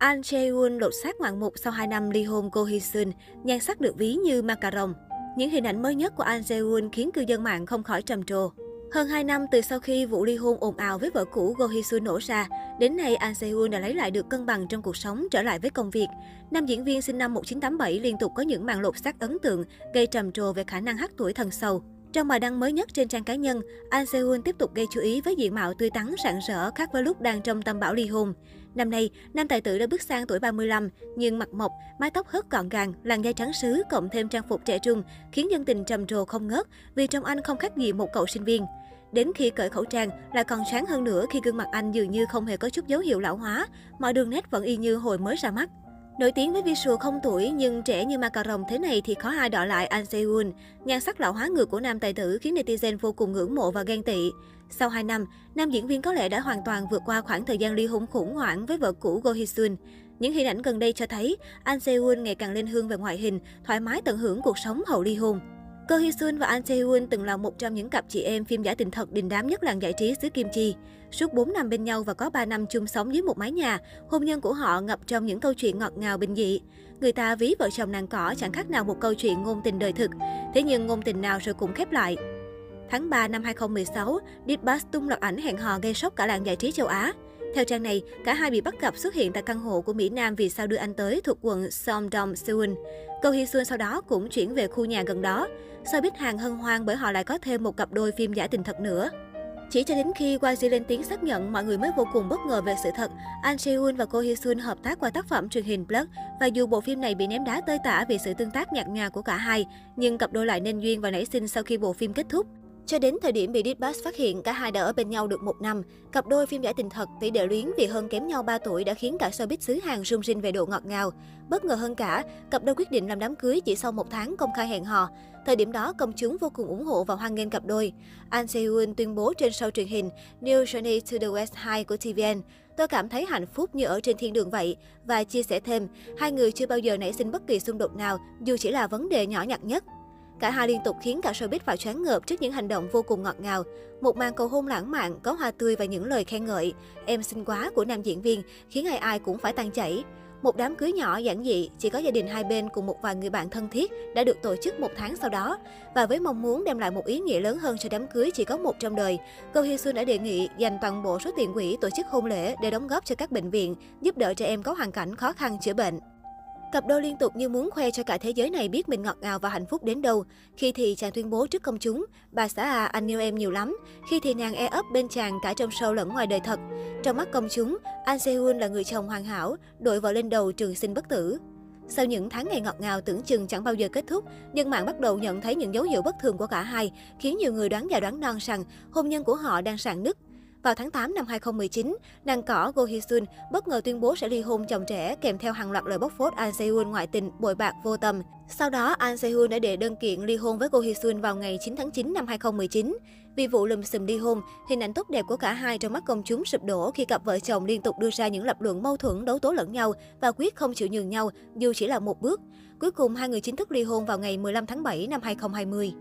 An Jae-woon lột xác ngoạn mục sau 2 năm ly hôn Go Hee-sun, nhan sắc được ví như macaron. Những hình ảnh mới nhất của An Jae-woon khiến cư dân mạng không khỏi trầm trồ. Hơn 2 năm từ sau khi vụ ly hôn ồn ào với vợ cũ Go Hee-sun nổ ra, đến nay An Jae-woon đã lấy lại được cân bằng trong cuộc sống, trở lại với công việc. Nam diễn viên sinh năm 1987 liên tục có những màn lột xác ấn tượng, gây trầm trồ về khả năng hát tuổi thần sầu. Trong bài đăng mới nhất trên trang cá nhân, An Seul tiếp tục gây chú ý với diện mạo tươi tắn rạng rỡ khác với lúc đang trong tâm bão ly hôn. Năm nay, nam tài tử đã bước sang tuổi 35, nhưng mặt mộc, mái tóc hớt gọn gàng, làn da trắng sứ cộng thêm trang phục trẻ trung, khiến dân tình trầm trồ không ngớt vì trong anh không khác gì một cậu sinh viên. Đến khi cởi khẩu trang, lại còn sáng hơn nữa khi gương mặt anh dường như không hề có chút dấu hiệu lão hóa, mọi đường nét vẫn y như hồi mới ra mắt. Nổi tiếng với visual không tuổi nhưng trẻ như macaron thế này thì khó ai đọ lại An Seul. Nhan sắc lão hóa ngược của nam tài tử khiến netizen vô cùng ngưỡng mộ và ghen tị. Sau 2 năm, nam diễn viên có lẽ đã hoàn toàn vượt qua khoảng thời gian ly hôn khủng hoảng với vợ cũ Go Hee Sun. Những hình ảnh gần đây cho thấy An Seul ngày càng lên hương về ngoại hình, thoải mái tận hưởng cuộc sống hậu ly hôn. Cơ Hee Sun và An Tae-hoon từng là một trong những cặp chị em phim giả tình thật đình đám nhất làng giải trí xứ Kim Chi. Suốt 4 năm bên nhau và có 3 năm chung sống dưới một mái nhà, hôn nhân của họ ngập trong những câu chuyện ngọt ngào bình dị. Người ta ví vợ chồng nàng cỏ chẳng khác nào một câu chuyện ngôn tình đời thực. Thế nhưng ngôn tình nào rồi cũng khép lại. Tháng 3 năm 2016, Ditbus tung loạt ảnh hẹn hò gây sốc cả làng giải trí châu Á. Theo trang này, cả hai bị bắt gặp xuất hiện tại căn hộ của Mỹ Nam vì sao đưa anh tới thuộc quận Somdong, Seoul. Cầu Hy Sun sau đó cũng chuyển về khu nhà gần đó. Sao biết hàng hân hoan bởi họ lại có thêm một cặp đôi phim giả tình thật nữa. Chỉ cho đến khi YG lên tiếng xác nhận, mọi người mới vô cùng bất ngờ về sự thật. An Seul và Ko Hee Sun hợp tác qua tác phẩm truyền hình Blood và dù bộ phim này bị ném đá tơi tả vì sự tương tác nhạt nhòa của cả hai, nhưng cặp đôi lại nên duyên và nảy sinh sau khi bộ phim kết thúc. Cho đến thời điểm bị Ditbus phát hiện, cả hai đã ở bên nhau được một năm. Cặp đôi phim giải tình thật, tỷ đệ luyến vì hơn kém nhau 3 tuổi đã khiến cả showbiz xứ Hàn rung rinh về độ ngọt ngào. Bất ngờ hơn cả, cặp đôi quyết định làm đám cưới chỉ sau một tháng công khai hẹn hò. Thời điểm đó, công chúng vô cùng ủng hộ và hoan nghênh cặp đôi. An Seul tuyên bố trên show truyền hình New Journey to the West 2 của TVN. Tôi cảm thấy hạnh phúc như ở trên thiên đường vậy. Và chia sẻ thêm, hai người chưa bao giờ nảy sinh bất kỳ xung đột nào, dù chỉ là vấn đề nhỏ nhặt nhất. Cả hai liên tục khiến cả showbiz vào choáng ngợp trước những hành động vô cùng ngọt ngào. Một màn cầu hôn lãng mạn, có hoa tươi và những lời khen ngợi. Em xinh quá của nam diễn viên khiến ai ai cũng phải tan chảy. Một đám cưới nhỏ giản dị, chỉ có gia đình hai bên cùng một vài người bạn thân thiết đã được tổ chức một tháng sau đó. Và với mong muốn đem lại một ý nghĩa lớn hơn cho đám cưới chỉ có một trong đời, Go Hee Sun đã đề nghị dành toàn bộ số tiền quỹ tổ chức hôn lễ để đóng góp cho các bệnh viện, giúp đỡ trẻ em có hoàn cảnh khó khăn chữa bệnh. Cặp đôi liên tục như muốn khoe cho cả thế giới này biết mình ngọt ngào và hạnh phúc đến đâu. Khi thì chàng tuyên bố trước công chúng, bà xã à anh yêu em nhiều lắm. Khi thì nàng e ấp bên chàng cả trong sâu lẫn ngoài đời thật. Trong mắt công chúng, An Seul là người chồng hoàn hảo, đội vợ lên đầu trường sinh bất tử. Sau những tháng ngày ngọt ngào tưởng chừng chẳng bao giờ kết thúc, dân mạng bắt đầu nhận thấy những dấu hiệu bất thường của cả hai, khiến nhiều người đoán già đoán non rằng hôn nhân của họ đang sạn nứt. Vào tháng 8 năm 2019, nàng cỏ Go Hee Sun bất ngờ tuyên bố sẽ ly hôn chồng trẻ kèm theo hàng loạt lời bóc phốt An Seul ngoại tình, bội bạc vô tâm. Sau đó, An Seul đã đệ đơn kiện ly hôn với Go Hee Sun vào ngày 9 tháng 9 năm 2019. Vì vụ lùm xùm ly hôn, hình ảnh tốt đẹp của cả hai trong mắt công chúng sụp đổ khi cặp vợ chồng liên tục đưa ra những lập luận mâu thuẫn đấu tố lẫn nhau và quyết không chịu nhường nhau dù chỉ là một bước. Cuối cùng, hai người chính thức ly hôn vào ngày 15 tháng 7 năm 2020.